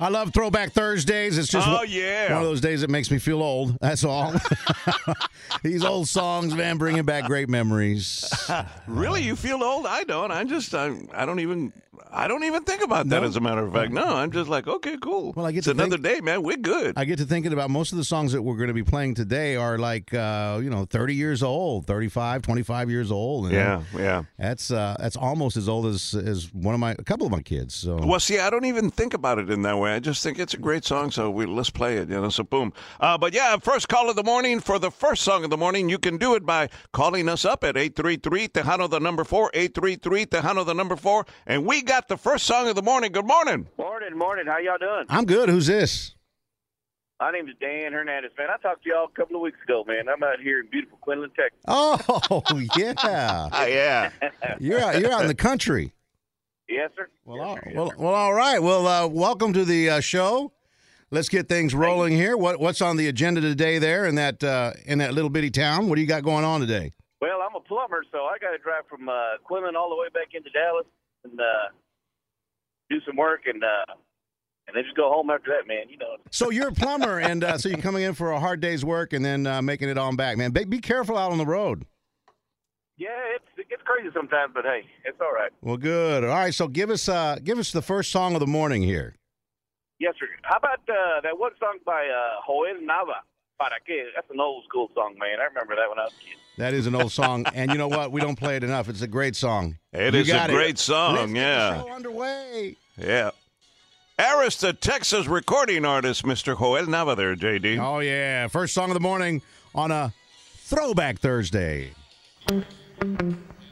I love Throwback Thursdays. It's just Oh, one, yeah. one of those days that makes me feel old. That's all. These old songs, man, bringing back great memories. Really, you feel old? I don't. I'm just, I, I don't even, I don't even think about that. No? As a matter of fact, no. I'm just like, okay, cool. Well, I get it's another think- day, man. We're good. I get to thinking about most of the songs that we're going to be playing today are like, uh, you know, 30 years old, 35, 25 years old. you know. yeah, yeah. That's uh, that's almost as old as as one of my a couple of my kids. So Well, see, I don't even think about it in that way. I just think it's a great song, so we let's play it. You know, so boom. Uh, but yeah, first call of the morning for the first song of the morning. You can do it by calling us up at eight three three Tejano the number four eight three three Tejano the number four, and we got the first song of the morning. Good morning. Morning, morning. How y'all doing? I'm good. Who's this? My name is Dan Hernandez, man. I talked to y'all a couple of weeks ago, man. I'm out here in beautiful Quinlan, Texas. Oh yeah, Ah, yeah. you're out, you're out in the country. Yes, sir. Well, Yes, all, sir. Yes, well, well, all right. Well, uh, welcome to the uh, show. Let's get things rolling here. What what's on the agenda today there in that uh, in that little bitty town? What do you got going on today? Well, I'm a plumber, so I got to drive from uh, Quinlan all the way back into Dallas and uh, do some work, and uh, and then just go home after that, man. You know. So you're a plumber, and uh, so you're coming in for a hard day's work, and then uh, making it on back, man. Be, be careful out on the road. Yeah, it's it gets crazy sometimes, but hey, it's all right. Well, good. All right. So give us uh, give us the first song of the morning here. Yes, sir. How about uh, that one song by uh, Joel Nava? Para qué? That's an old school song, man. I remember that when I was a kid. That is an old song, and you know what? We don't play it enough. It's a great song. It You is a got great Let's song. get the Yeah, show underway. yeah. Aris, the Texas recording artist, Mr. Joel Nava there, JD. Oh yeah, first song of the morning on a Throwback Thursday.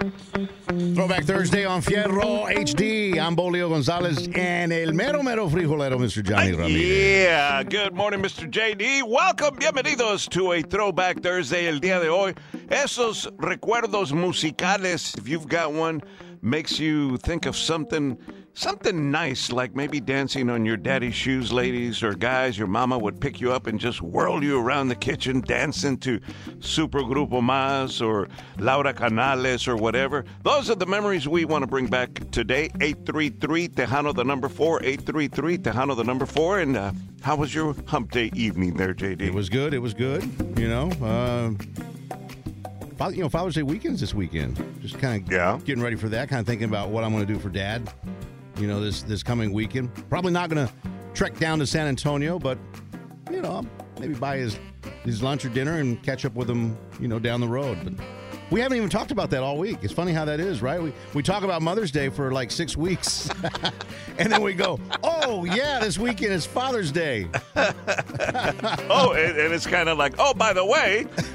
Throwback Thursday on Fierro HD. I'm Bo Leo Gonzalez and el mero mero frijolero, Mr. Jonny Ramirez. Yeah, good morning, Mr. JD. Welcome, bienvenidos to a Throwback Thursday. El día de hoy, esos recuerdos musicales, if you've got one, makes you think of something, something nice, like maybe dancing on your daddy's shoes, ladies or guys. Your mama would pick you up and just whirl you around the kitchen, dancing to Super Grupo Mazz or Laura Canales or whatever. Those are the memories we want to bring back today. 833 Tejano, the number four. 833 Tejano, the number four. And uh, how was your hump day evening there, JD? It was good. It was good. You know, uh, you know, Father's Day weekends this weekend. Just kind of Yeah. getting ready for that. Kind of thinking about what I'm going to do for Dad. You know, this this coming weekend. Probably not going to trek down to San Antonio, but you know, maybe buy his his lunch or dinner and catch up with him. You know, down the road. But we haven't even talked about that all week. It's funny how that is, right? We we talk about Mother's Day for like six weeks, and then we go, oh yeah, this weekend is Father's Day. oh, and, and it's kind of like, oh, by the way,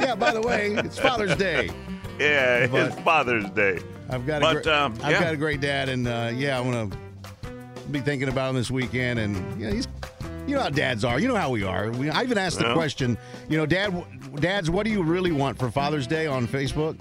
Yeah, by the way, it's Father's Day. yeah, But- it's Father's Day. I've got a But, great, um, I've yeah. got a great dad, and uh, yeah, I'm gonna be thinking about him this weekend. And you know, he's, you know how dads are. You know how we are. We, I even asked the Yeah. question. You know, dad, dads, what do you really want for Father's Day on Facebook?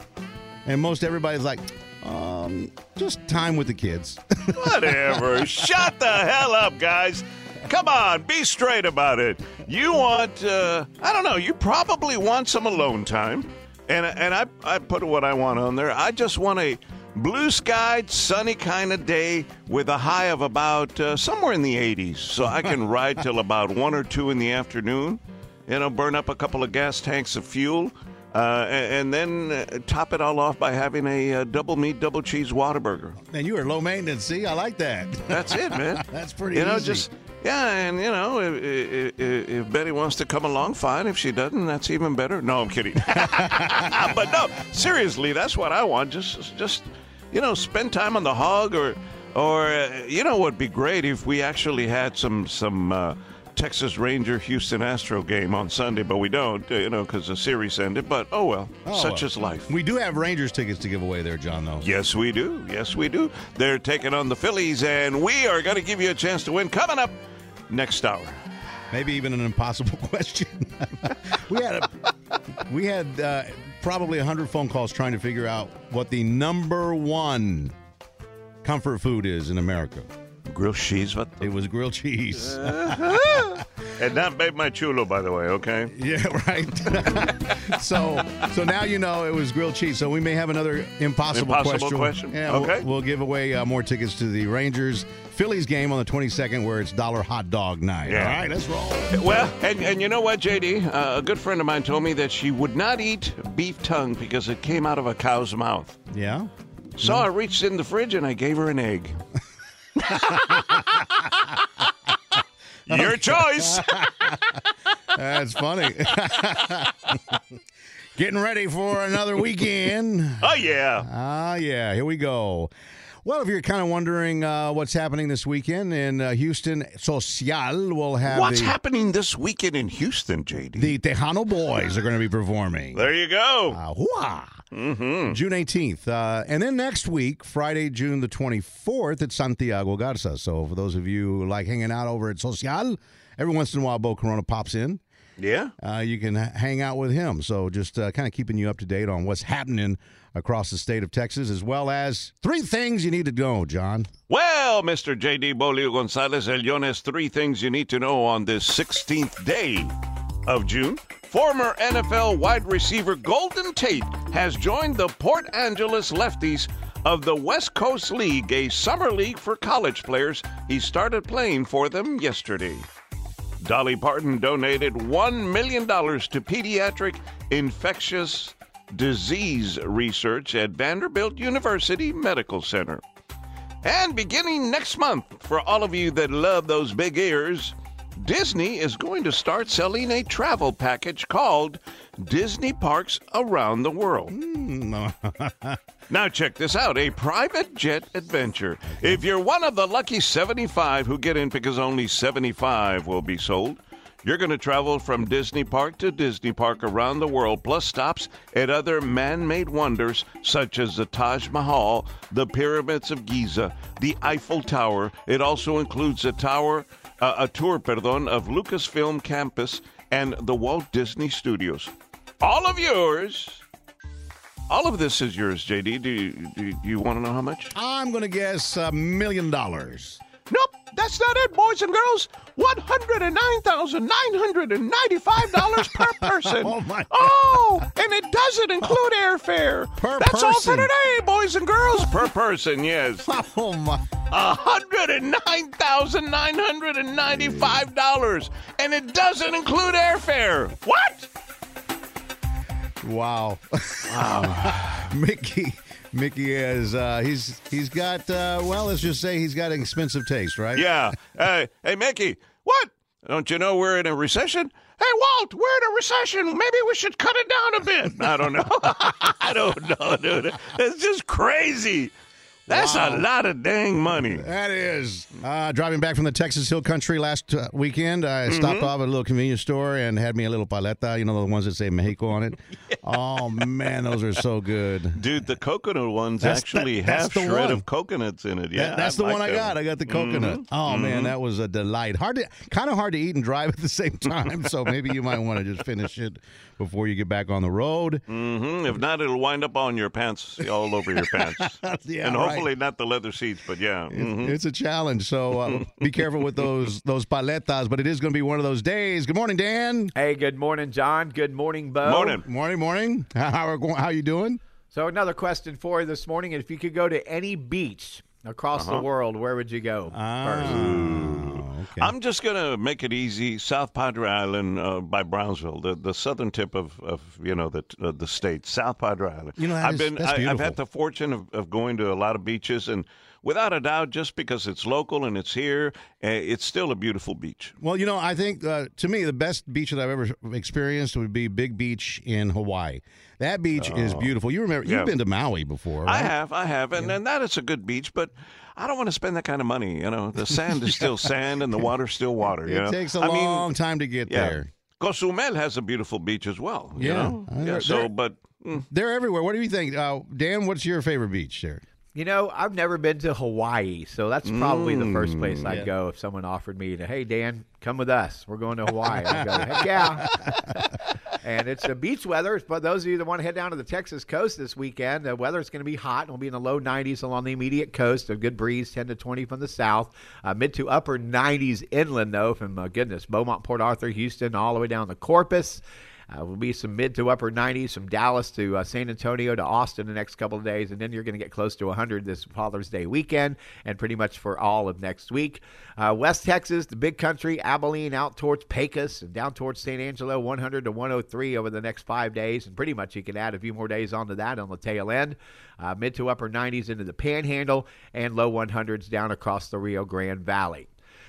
And most everybody's like, um, just time with the kids. Whatever. Shut the hell up, guys. Come on, be straight about it. You want, uh, I don't know, you probably want some alone time. And, and I, I put what I want on there. I just want a blue skied, sunny kind of day with a high of about uh, somewhere in the 80s. So I can ride till about 1 or 2 in the afternoon, you know, burn up a couple of gas tanks of fuel. Uh, and, and then uh, top it all off by having a uh, double meat, double cheese Whataburger. and you are low maintenance. See, I like that. That's it, man. That's pretty You know, easy. just yeah, and you know, if, if, if Betty wants to come along, fine. If she doesn't, that's even better. No, I'm kidding. but no, seriously, that's what I want. Just, just you know, spend time on the hog, or, or uh, you know, what'd be great if we actually had some some. Uh, Texas Ranger Houston Astro game on Sunday, but we don't, uh, you know, because the series ended. But oh well, Oh, such well. is life. We do have Rangers tickets to give away there, John. Though. Yes, we do. Yes, we do. They're taking on the Phillies, and we are going to give you a chance to win coming up next hour. Maybe even an impossible question. we had a, we had uh, probably hundred phone calls trying to figure out what the number one comfort food is in America. Grilled cheese, what? It was grilled cheese. And not made my chulo, by the way. Okay. yeah, right. so so now you know it was grilled cheese. So we may have another impossible, Impossible question? Yeah, we'll- Okay. We'll, give away uh, more tickets to the Rangers Phillies game on the 22nd, where it's dollar hot dog night. Yeah. All right, let's roll. Well, and, and you know what, JD? Uh, a good friend of mine told me that she would not eat beef tongue because it came out of a cow's mouth. Yeah. So I reached in the fridge and I gave her an egg. Your choice. That's funny. Getting ready for another weekend. Oh, yeah. Ah, yeah, here we go. Well, if you're kind of wondering uh, what's happening this weekend in uh, Houston, Social will have What's the, happening this weekend in Houston, JD? the Tejano Boys are going to be performing. there you go. Uh, hooah! June 18th. Uh, and then next week, Friday, June the 24th, at Santiago Garza. So for those of you who like hanging out over at Social, every once in a while, Bo Corona pops in. Yeah. Uh, you can hang out with him. So just uh, kind of keeping you up to date on what's happening across the state of Texas, as well as three things you need to know, John. Well, Mr. J.D. Bo Leo Gonzalez El Leones, three things you need to know on this 16th day of June. Former NFL wide receiver Golden Tate has joined the Port Angeles Lefties of the West Coast League, a summer league for college players. He started playing for them yesterday. Dolly Parton donated $1 million to pediatric infectious disease research at Vanderbilt University Medical Center. And beginning next month, for all of you that love those big ears, Disney is going to start selling a travel package called Disney Parks Around the World. Hmm. Now, check this out a private jet adventure. If you're one of the lucky 75 who get in because only 75 will be sold, you're going to travel from Disney Park to Disney Park around the world, plus stops at other man made wonders such as the Taj Mahal, the Pyramids of Giza, the Eiffel Tower. It also includes a tower, uh, a tour, pardon, of Lucasfilm Campus and the Walt Disney Studios. All of yours. All of this is yours, JD. Do you, do you, do you want to know how much? I'm going to guess a million dollars. Nope, that's not it, boys and girls. $109,995 per person. Oh, my Oh, and it doesn't include airfare. Per that's all for today, boys and girls. Per person, yes. Oh, my. $109,995. And it doesn't include airfare. What? Wow. Wow. Mickey. Mickey is uh, he's he's got uh, well let's just say he's got an expensive taste right Yeah. Hey, hey, Mickey. What? Don't you know we're in a recession? Hey, Walt, we're in a recession. Maybe we should cut it down a bit. I don't know. I don't know, dude. It's just crazy. That's Wow. a lot of dang money. That is. Uh, driving back from the Texas Hill Country last uh, weekend, I Mm-hmm. stopped off at a little convenience store and had me a little paleta, you know, the ones that say Mexico on it. Oh, man, those are so good. Dude, the coconut ones That's- actually that- have shred one. of coconuts in it. Yeah, That- that's I the one like I them. got. I got the coconut. Mm-hmm. Oh, man, that was a delight. Hard to, kind of hard to eat and drive at the same time. so maybe you might want to just finish it before you get back on the road. hmm If not, it'll wind up on your pants, all over your pants. Yeah, and right. Hopefully not the leather seats, but yeah. mhm. It's a challenge, so uh, be careful with those those paletas. But it is going to be one of those days. Good morning, Dan. Hey, good morning, John. Good morning, Bo. Morning. Morning, morning. How are how you doing? So another question for you this morning: If you could go to any beach across Uh-huh. the world, where would you go first? Oh, okay. I'm just going to make it easy. South Padre Island uh, by Brownsville, the, the southern tip of, of you know the uh, the state, South Padre Island. You know, I've is- been I, I've had the fortune of, of going to a lot of beaches, and without a doubt, just because it's local and it's here, uh, it's still a beautiful beach. Well, you know, I think uh, to me the best beach that I've ever experienced would be Big Beach in Hawaii. That beach is beautiful. You remember yeah. you've been to Maui before, I have, I have, and, and that is a good beach, but I don't want to spend that kind of money. You know, the sand is still sand and the water's still water. You It know? takes a I mean, long time to get yeah. there. Cozumel has a beautiful beach as well. You Yeah. know? Uh, yeah. they're- So, but mm, They're everywhere. What do you think, uh, Dan? What's your favorite beach there? You know, I've never been to Hawaii, so that's probably the first place Mm. I'd Yeah. go if someone offered me to, hey, Dan, come with us. We're going to Hawaii. I'd go, heck yeah. And it's the beach weather. But those of you that want to head down to the Texas coast this weekend, the weather is going to be hot. We'll be in the low 90s along the immediate coast. A good breeze, 10 to 20 from the south. Uh, mid to upper 90s inland, though, from, uh, goodness, Beaumont, Port Arthur, Houston, all the way down to Corpus. Uh, will be some mid to upper 90s from Dallas to uh, San Antonio to Austin the next couple of days, and then you're going to get close to 100 this Father's Day weekend, and pretty much for all of next week. Uh, West Texas, the big country, Abilene out towards Pecos and down towards San Angelo, 100 to 103 over the next five days, and pretty much you can add a few more days onto that on the tail end. Uh, mid to upper 90s into the Panhandle, and low 100s down across the Rio Grande Valley.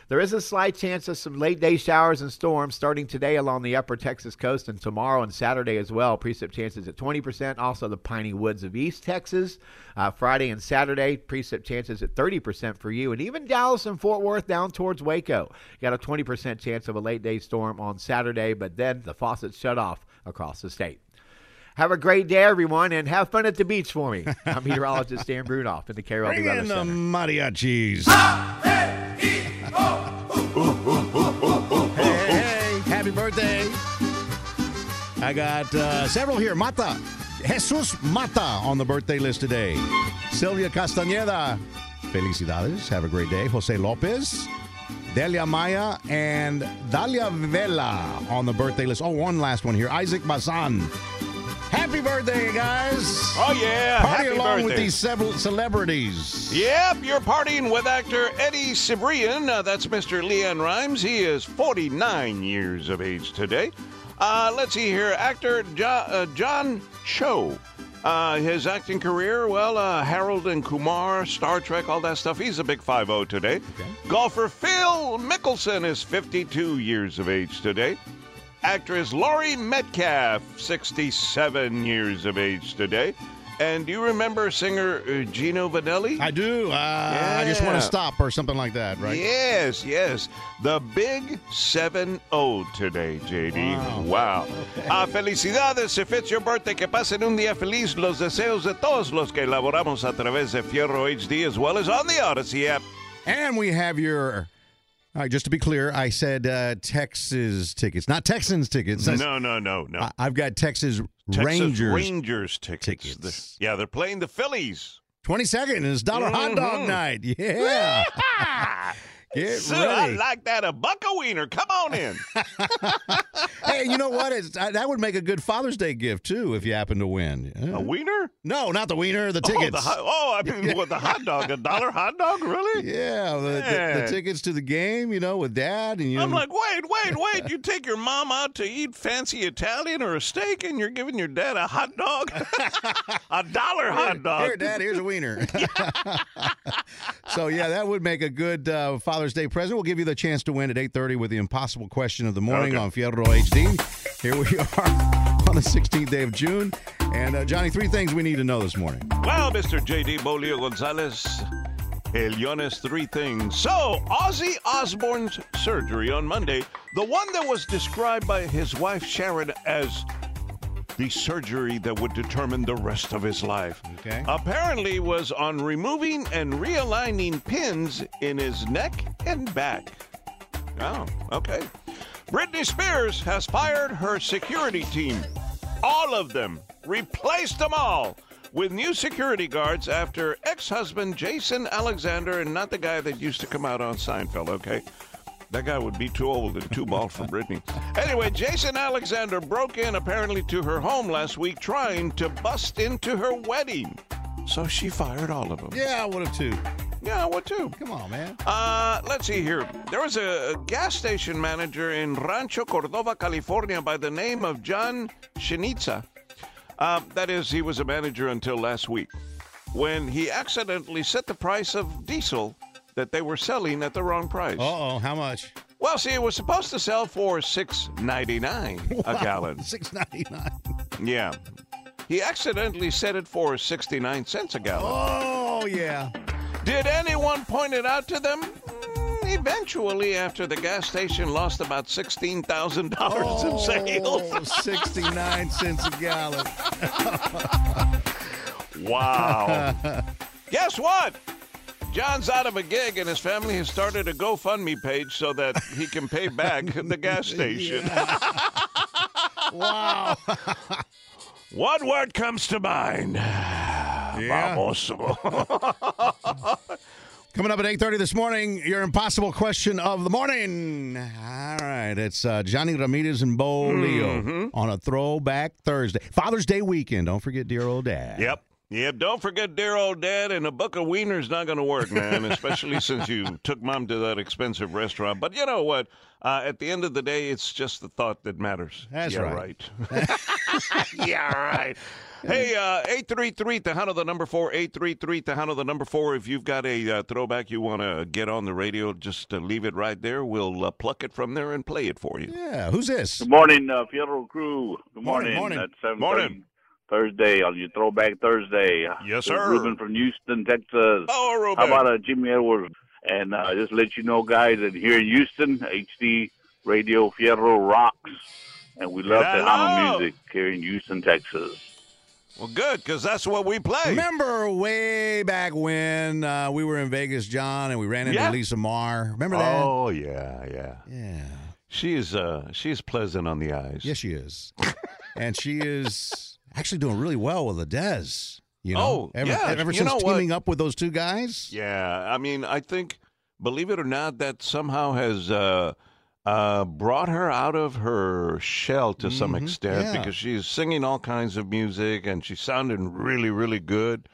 There is a slight chance of some late day showers and storms starting today along the upper Texas coast and tomorrow and Saturday as well. Precip chances at 20%. Also, the piney woods of East Texas. Uh, Friday and Saturday, precip chances at 30% for you. And even Dallas and Fort Worth down towards Waco. Got a 20% chance of a late day storm on Saturday, but then the faucets shut off across the state. Have a great day, everyone, and have fun at the beach for me. I'm meteorologist Dan Brunoff in the KRLD Bring Weather in the Center. mariachis. Hey, happy birthday. I got uh, several here. Mata. Jesus Mata on the birthday list today. Sylvia Castañeda. Felicidades. Have a great day. Jose Lopez. Delia Maya and Dalia Vela on the birthday list. Oh, one last one here. Isaac Bazan. Happy birthday, guys. Oh, yeah. Party Happy along with these several celebrities. Yep, you're partying with actor Eddie Cibrian. Uh, that's Mr. LeAnn Rimes. He is 49 years of age today. Uh, let's see here. Actor jo- uh, John Cho. Uh, his acting career, well, uh, Harold and Kumar, Star Trek, all that stuff. He's a big 5 0 today. Golfer Phil Mickelson is 52 years of age today. Actress Laurie Metcalf, 67 years of age today. And do you remember singer uh, Gino Vannelli? I do. Uh, I just want to stop or something like that, right? Yes, yes. The big 7 0 today, JD. Wow. Ah, felicidades. If it's your birthday, que pasen un día feliz. Los deseos de todos los que elaboramos a través de Fierro HD as well as on the Audacy app. And we have your. All right, just to be clear, I said uh, Texas tickets, not Texans tickets. That's- No, no, no, no. I- I've got Texas, Texas Rangers. Rangers tickets. tickets. The- yeah, they're playing the Phillies. 22nd is dollar hot dog Mhm. night. Yeah. Get So I like that. A buck a wiener. Come on in. hey, you know what? It's, that would make a good Father's Day gift, too, if you happen to win. Yeah. a wiener? No, not the wiener, the Oh, tickets. the oh, I mean, what the hot dog? A dollar hot dog? Really? Yeah. The, the, the, tickets to the game. You know, with Dad and you. I'm know, like, wait, wait, wait. You take your mom out to eat fancy Italian or a steak, and you're giving your dad a hot dog? a dollar hot dog. Here, Dad, here's a wiener. so yeah, that would make a good uh, Father's Day present. We'll give you the chance to win at 8:30 with the impossible question of the morning Okay. on Fierro HD. Here we are on the 16th day of June, and uh, Jonny, three things we need to know this morning. Well, Mr. J.D. Bo Leo Gonzalez, El three things. So, Ozzy Osbourne's surgery on Monday, the one that was described by his wife Sharon as the surgery that would determine the rest of his life. Okay. Apparently was on removing and realigning pins in his neck and back. Oh, okay. Britney Spears has fired her security team. All of them. Replaced them all with new security guards after ex husband Jason Alexander, and not the guy that used to come out on Seinfeld, okay? That guy would be too old and too bald for Britney. Anyway, Jason Alexander broke in apparently to her home last week trying to bust into her wedding. So she fired all of them. Yeah, I would have too. Yeah, what too? Come on, man. Uh, let's see here. There was a, a gas station manager in Rancho Cordova, California, by the name of John Shinitza. Uh, that is, he was a manager until last week, when he accidentally set the price of diesel that they were selling at the wrong price. Uh oh, how much? Well, see, it was supposed to sell for six ninety nine a gallon. Six ninety nine. Yeah, he accidentally set it for sixty nine cents a gallon. Oh yeah. Did anyone point it out to them? Mm, Eventually, after the gas station lost about sixteen thousand dollars in sales. Oh, 69 cents a gallon. Wow! Guess what? John's out of a gig, and his family has started a GoFundMe page so that he can pay back the gas station. Wow. One word comes to mind. Yeah. Baboso. Coming up at 8.30 this morning, your impossible question of the morning. All right, it's uh, Jonny Ramirez and Bo Leo Mm-hmm. on a throwback Thursday. Father's Day weekend. Don't forget dear old dad. Yep. Yep. Don't forget dear old dad, and a buck of wiener's not going to work, man, especially since you took mom to that expensive restaurant. But you know what? Uh, at the end of the day, it's just the thought that matters. That's yeah, right. right. yeah, right. Hey, uh, 833 Tejano, the number four, 833 Tejano, the number four. If you've got a uh, throwback you want to get on the radio, just uh, leave it right there. We'll uh, pluck it from there and play it for you. Yeah, who's this? Good morning, uh, Fierro crew. Good Morning, morning. morning. At 7 Morning. Thursday on your Throwback Thursday. Yes, This sir. Ruben from Houston, Texas. Oh, Ruben. How about uh, Jimmy Edwards? And uh, just let you know, guys, that here in Houston, HD Radio Fierro rocks. And we love Hello. Tejano music here in Houston, Texas. Well, good, because that's what we play. Remember way back when uh, we were in Vegas, John, and we ran into Yeah. Lisa Mar? Remember that? Oh, yeah, yeah. Yeah. She is uh she's pleasant on the eyes. Yes, she is. and she is actually doing really well with the Dez. You know, Oh, ever, yeah, ever you since know what? teaming up with those two guys. Yeah, I mean, I think believe it or not that somehow has uh uh brought her out of her shell to some Mhm, extent yeah. because she's singing all kinds of music and she's sounding really really good.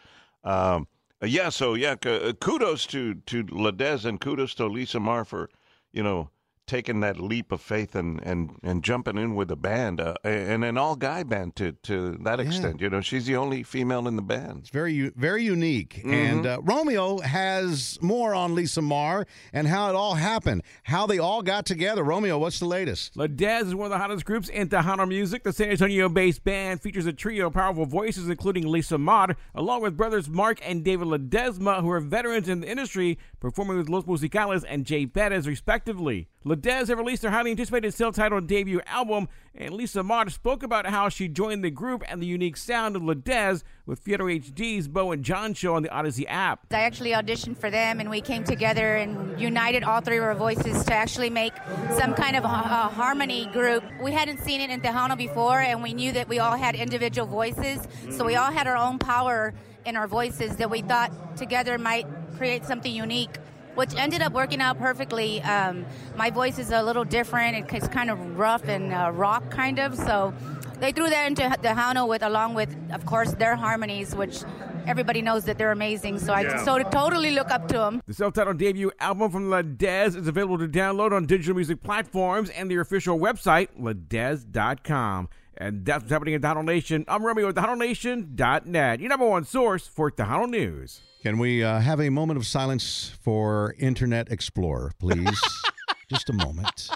Um yeah, so yeah, uh, kudos to to Ladez and kudos to Lisa Mar for, you know, taking that leap of faith and and and jumping in with a band uh, and an all guy band to to that Yeah. extent. You know, she's the only female in the band. It's very, very unique. Mm-hmm. And uh, Romeo has more on Lisa Mar and how it all happened, how they all got together. Romeo, what's the latest? La Dez is one of the hottest groups in Tejano music. The San Antonio-based band features a trio of powerful voices, including Lisa Mott, along with brothers Mark and David Ledesma, who are veterans in the industry, performing with Los Musicales and Jay Perez, respectively. Ledez have released their highly anticipated self-titled debut album, and Lisa Mott spoke about how she joined the group and the unique sound of Ledez with Fierro HD's Bo and John show on the Audacy app. I actually auditioned for them, and we came together and united all three of our voices to actually make some kind of a, a harmony group. We hadn't seen it in Tejano before, and we knew that we all had individual voices, so we all had our own power in our voices that we thought together might create something unique. Which ended up working out perfectly. Um, my voice is a little different; it's kind of rough and uh, rock, kind of. So they threw that into the Hano with, along with, of course, their harmonies, which everybody knows that they're amazing. So I so totally look up to them. The self-titled debut album from La Dez is available to download on digital music platforms and their official website, ladez.com. And that's what's happening in Tejano Nation. I'm Romeo with TejanoNation.net, your number one source for Tejano News. Can we uh, have a moment of silence for Internet Explorer, please? Just a moment.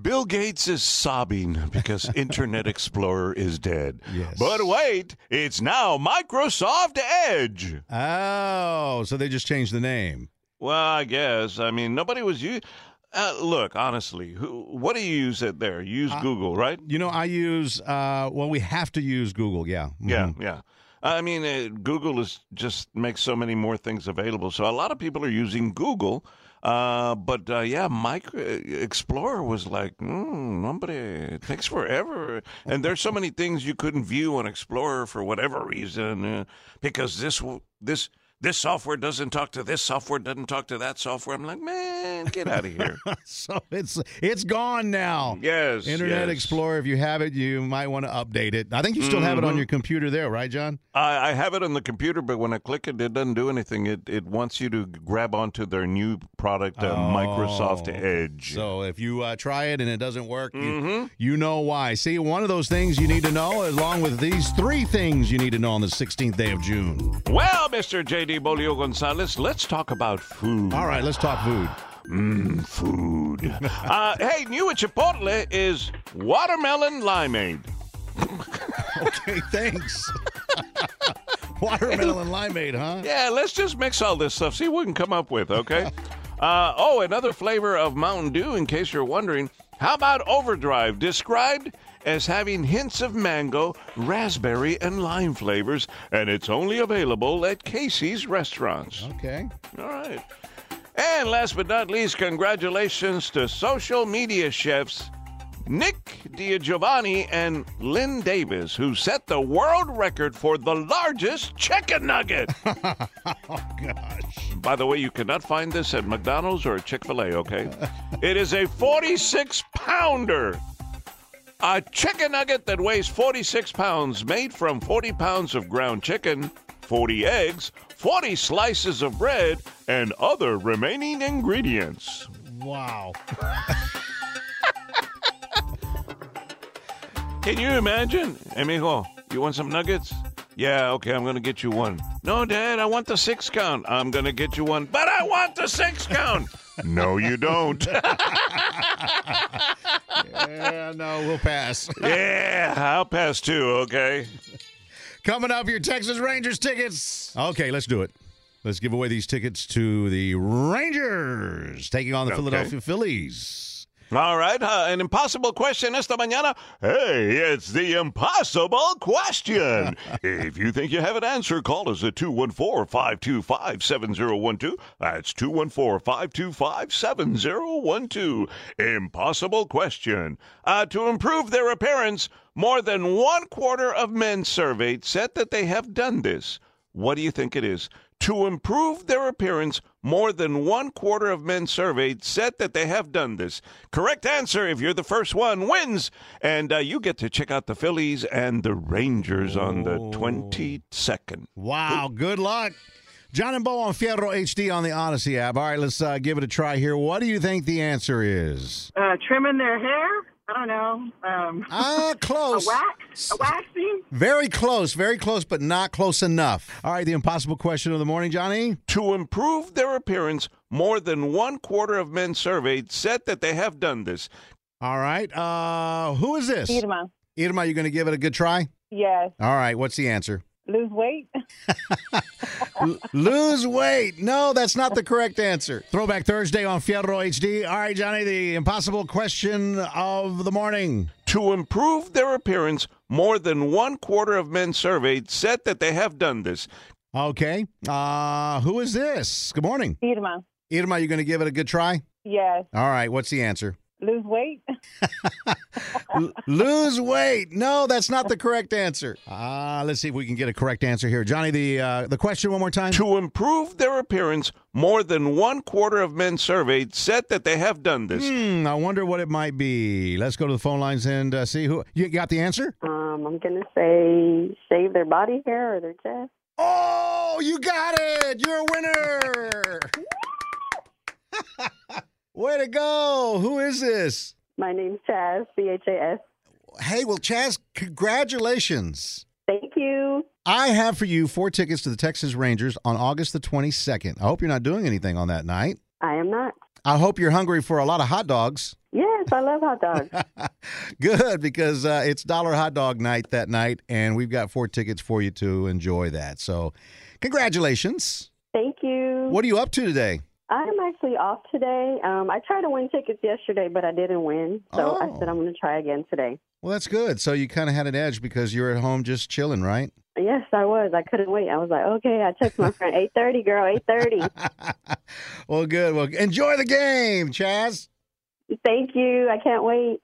Bill Gates is sobbing because Internet Explorer is dead. Yes. But wait, it's now Microsoft Edge. Oh, so they just changed the name. Well, I guess. I mean, nobody was you. Uh, look, honestly, who, what do you use it there? You use Google, right? You know, I use, uh, well, we have to use Google, yeah. Yeah, Mhm. yeah. I mean, uh, Google is just makes so many more things available. So a lot of people are using Google. Uh, but uh, yeah, Micro Explorer was like, mm, nobody, it takes forever. And there's so many things you couldn't view on Explorer for whatever reason, uh, because this w- this this software doesn't talk to this software, doesn't talk to that software. I'm like, man, get out of here. So it's it's gone now. yes, Internet yes. Explorer, if you have it, you might want to update it. I think you still have it on Mhm. your computer there, right, John? I, I have it on the computer, but when I click it, it doesn't do anything. It it wants you to grab onto their new product, uh, Microsoft Oh. Edge. So if you uh, try it and it doesn't work, you, Mhm. you know why. See, one of those things you need to know, along with these three things you need to know on the 16th day of June. Well, Mr. J.D. Bo Leo Gonzalez, let's talk about food. All right, let's talk food. Mm, food. uh, hey, new at Chipotle is watermelon limeade. Okay, thanks. Watermelon limeade, huh? Yeah, let's just mix all this stuff. See what we can come up with, okay? Uh, oh, another flavor of Mountain Dew, in case you're wondering. How about Overdrive, described as having hints of mango, raspberry, and lime flavors, and it's only available at Casey's restaurants. Okay. All right. And last but not least, congratulations to social media chefs Nick DiGiovanni and Lynn Davis, who set the world record for the largest chicken nugget. Oh gosh. By the way, you cannot find this at McDonald's or Chick fil A, okay? it is a 46 pounder. A chicken nugget that weighs 46 pounds, made from 40 pounds of ground chicken, 40 eggs, 40 slices of bread, and other remaining ingredients. Wow. Can you imagine? Hey, mijo, you want some nuggets? Yeah, okay, I'm gonna get you one. No, Dad, I want the six count. I'm gonna get you one, but I want the six count. no, you don't. Yeah, no, we'll pass. yeah, I'll pass too, okay? Coming up, your Texas Rangers tickets. Okay, let's do it. Let's give away these tickets to the Rangers taking on the Okay. Philadelphia Phillies. All right, uh, an impossible question esta mañana. Hey, it's the impossible question. if you think you have an answer, call us at 214 525 7012. That's 214 525 7012. Impossible question. Uh, to improve their appearance, more than one quarter of men surveyed said that they have done this. What do you think it is? To improve their appearance, more than one quarter of men surveyed said that they have done this. Correct answer, if you're the first one, wins. And uh, you get to check out the Phillies and the Rangers on the 22nd. Wow, good luck. John and Bo on Fierro HD on the Audacy app. All right, let's uh, give it a try here. What do you think the answer is? uh, trimming their hair. I don't know. Um, Ah, a close. wax, a waxing. Very close, very close, but not close enough. All right, the impossible question of the morning, Jonny. To improve their appearance, more than one quarter of men surveyed said that they have done this. All right, uh, who is this? Irma. Irma, you going to give it a good try? Yes. All right, what's the answer? Lose weight. Lose weight. No, that's not the correct answer. Throwback Thursday on Fierro HD. All right, Jonny, the impossible question of the morning. To improve their appearance, more than one quarter of men surveyed said that they have done this. Okay, uh, who is this? Good morning. Irma. Irma, you going to give it a good try? Yes. All right, what's the answer? Lose weight. L- lose weight. No, that's not the correct answer. Ah, let's see if we can get a correct answer here. Jonny, the uh, the question one more time. To improve their appearance, more than one quarter of men surveyed said that they have done this. Hmm, I wonder what it might be. Let's go to the phone lines and uh, see who. You got the answer? Um, I'm gonna say shave their body hair or their chest. Oh, you got it. You're a winner. Way to go. Who is this? My name's Chaz, C H A S. Hey, well, Chaz, congratulations. Thank you. I have for you four tickets to the Texas Rangers on August the 22nd. I hope you're not doing anything on that night. I am not. I hope you're hungry for a lot of hot dogs. Yes, I love hot dogs. Good, because uh, it's Dollar Hot Dog Night that night, and we've got four tickets for you to enjoy that. So, congratulations. Thank you. What are you up to today? I'm actually off today. Um, I tried to win tickets yesterday, but I didn't win. So I Oh. said I'm going to try again today. Well, that's good. So, you kind of had an edge because you're at home just chilling, right? Yes, I was. I couldn't wait. I was like, okay. I text my friend, 8:30, girl, 8:30. well, good. Well, enjoy the game, Chaz. Thank you. I can't wait.